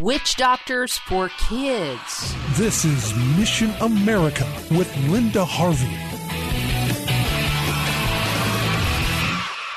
Witch Doctors for Kids. This is Mission America with Linda Harvey.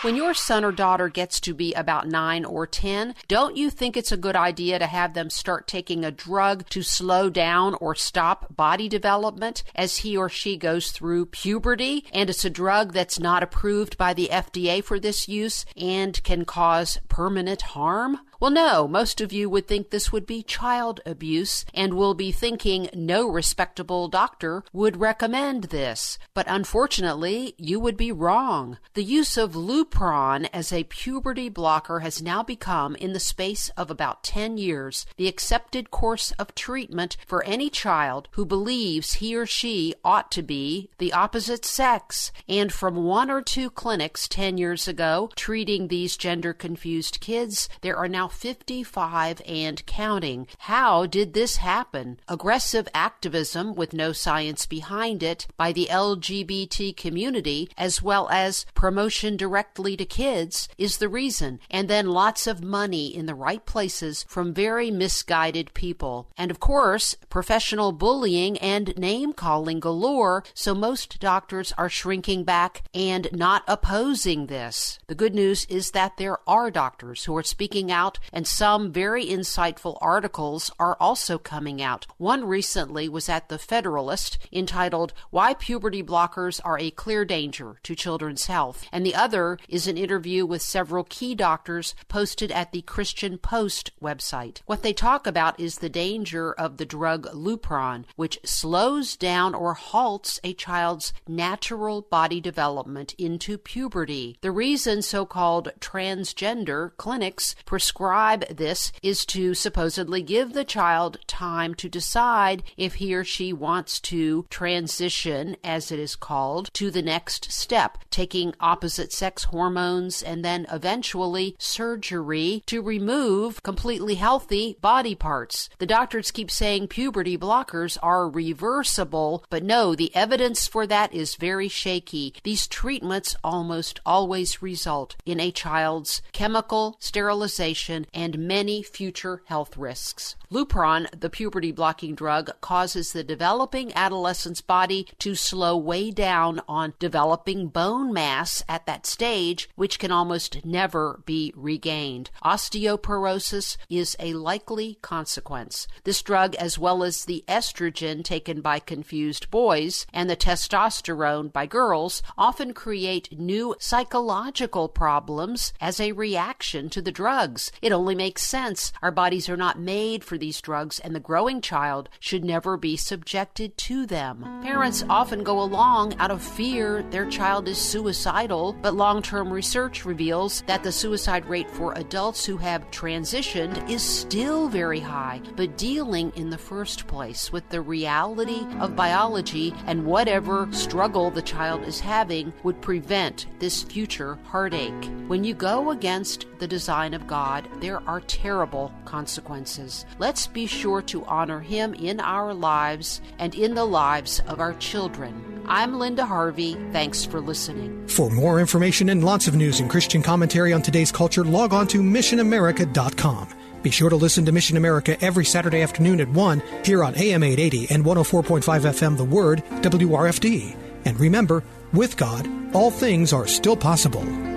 When your son or daughter gets to be about 9 or 10, don't you think it's a good idea to have them start taking a drug to slow down or stop body development as he or she goes through puberty? And it's a drug that's not approved by the FDA for this use and can cause permanent harm? Well, no, most of you would think this would be child abuse and will be thinking no respectable doctor would recommend this. But unfortunately, you would be wrong. The use of Lupron as a puberty blocker has now become, in the space of about 10 years, the accepted course of treatment for any child who believes he or she ought to be the opposite sex. And from one or two clinics 10 years ago treating these gender confused kids, there are now 55 and counting. How did this happen? Aggressive activism with no science behind it by the LGBT community, as well as promotion directly to kids, is the reason. And then lots of money in the right places from very misguided people. And of course, professional bullying and name calling galore, so most doctors are shrinking back and not opposing this. The good news is that there are doctors who are speaking out and some very insightful articles are also coming out. One recently was at the Federalist entitled Why Puberty Blockers Are a Clear Danger to Children's Health, and the other is an interview with several key doctors posted at the Christian Post website. What they talk about is the danger of the drug Lupron, which slows down or halts a child's natural body development into puberty. The reason so called transgender clinics prescribe this is to supposedly give the child time to decide if he or she wants to transition, as it is called, to the next step, taking opposite sex hormones and then eventually surgery to remove completely healthy body parts. The doctors keep saying puberty blockers are reversible, but no, the evidence for that is very shaky. These treatments almost always result in a child's chemical sterilization and many future health risks. Lupron, the puberty blocking drug, causes the developing adolescent's body to slow way down on developing bone mass at that stage, which can almost never be regained. Osteoporosis is a likely consequence. This drug, as well as the estrogen taken by confused boys and the testosterone by girls, often create new psychological problems as a reaction to the drugs. It only makes sense. Our bodies are not made for these drugs, and the growing child should never be subjected to them. Parents often go along out of fear their child is suicidal, but long term research reveals that the suicide rate for adults who have transitioned is still very high. But dealing in the first place with the reality of biology and whatever struggle the child is having would prevent this future heartache. When you go against the design of God, there are terrible consequences. Let's be sure to honor Him in our lives and in the lives of our children. I'm Linda Harvey. Thanks for listening. For more information and lots of news and Christian commentary on today's culture, log on to missionamerica.com. Be sure to listen to Mission America every Saturday afternoon at 1 here on AM 880 and 104.5 FM The Word, WRFD. And remember, with God, all things are still possible.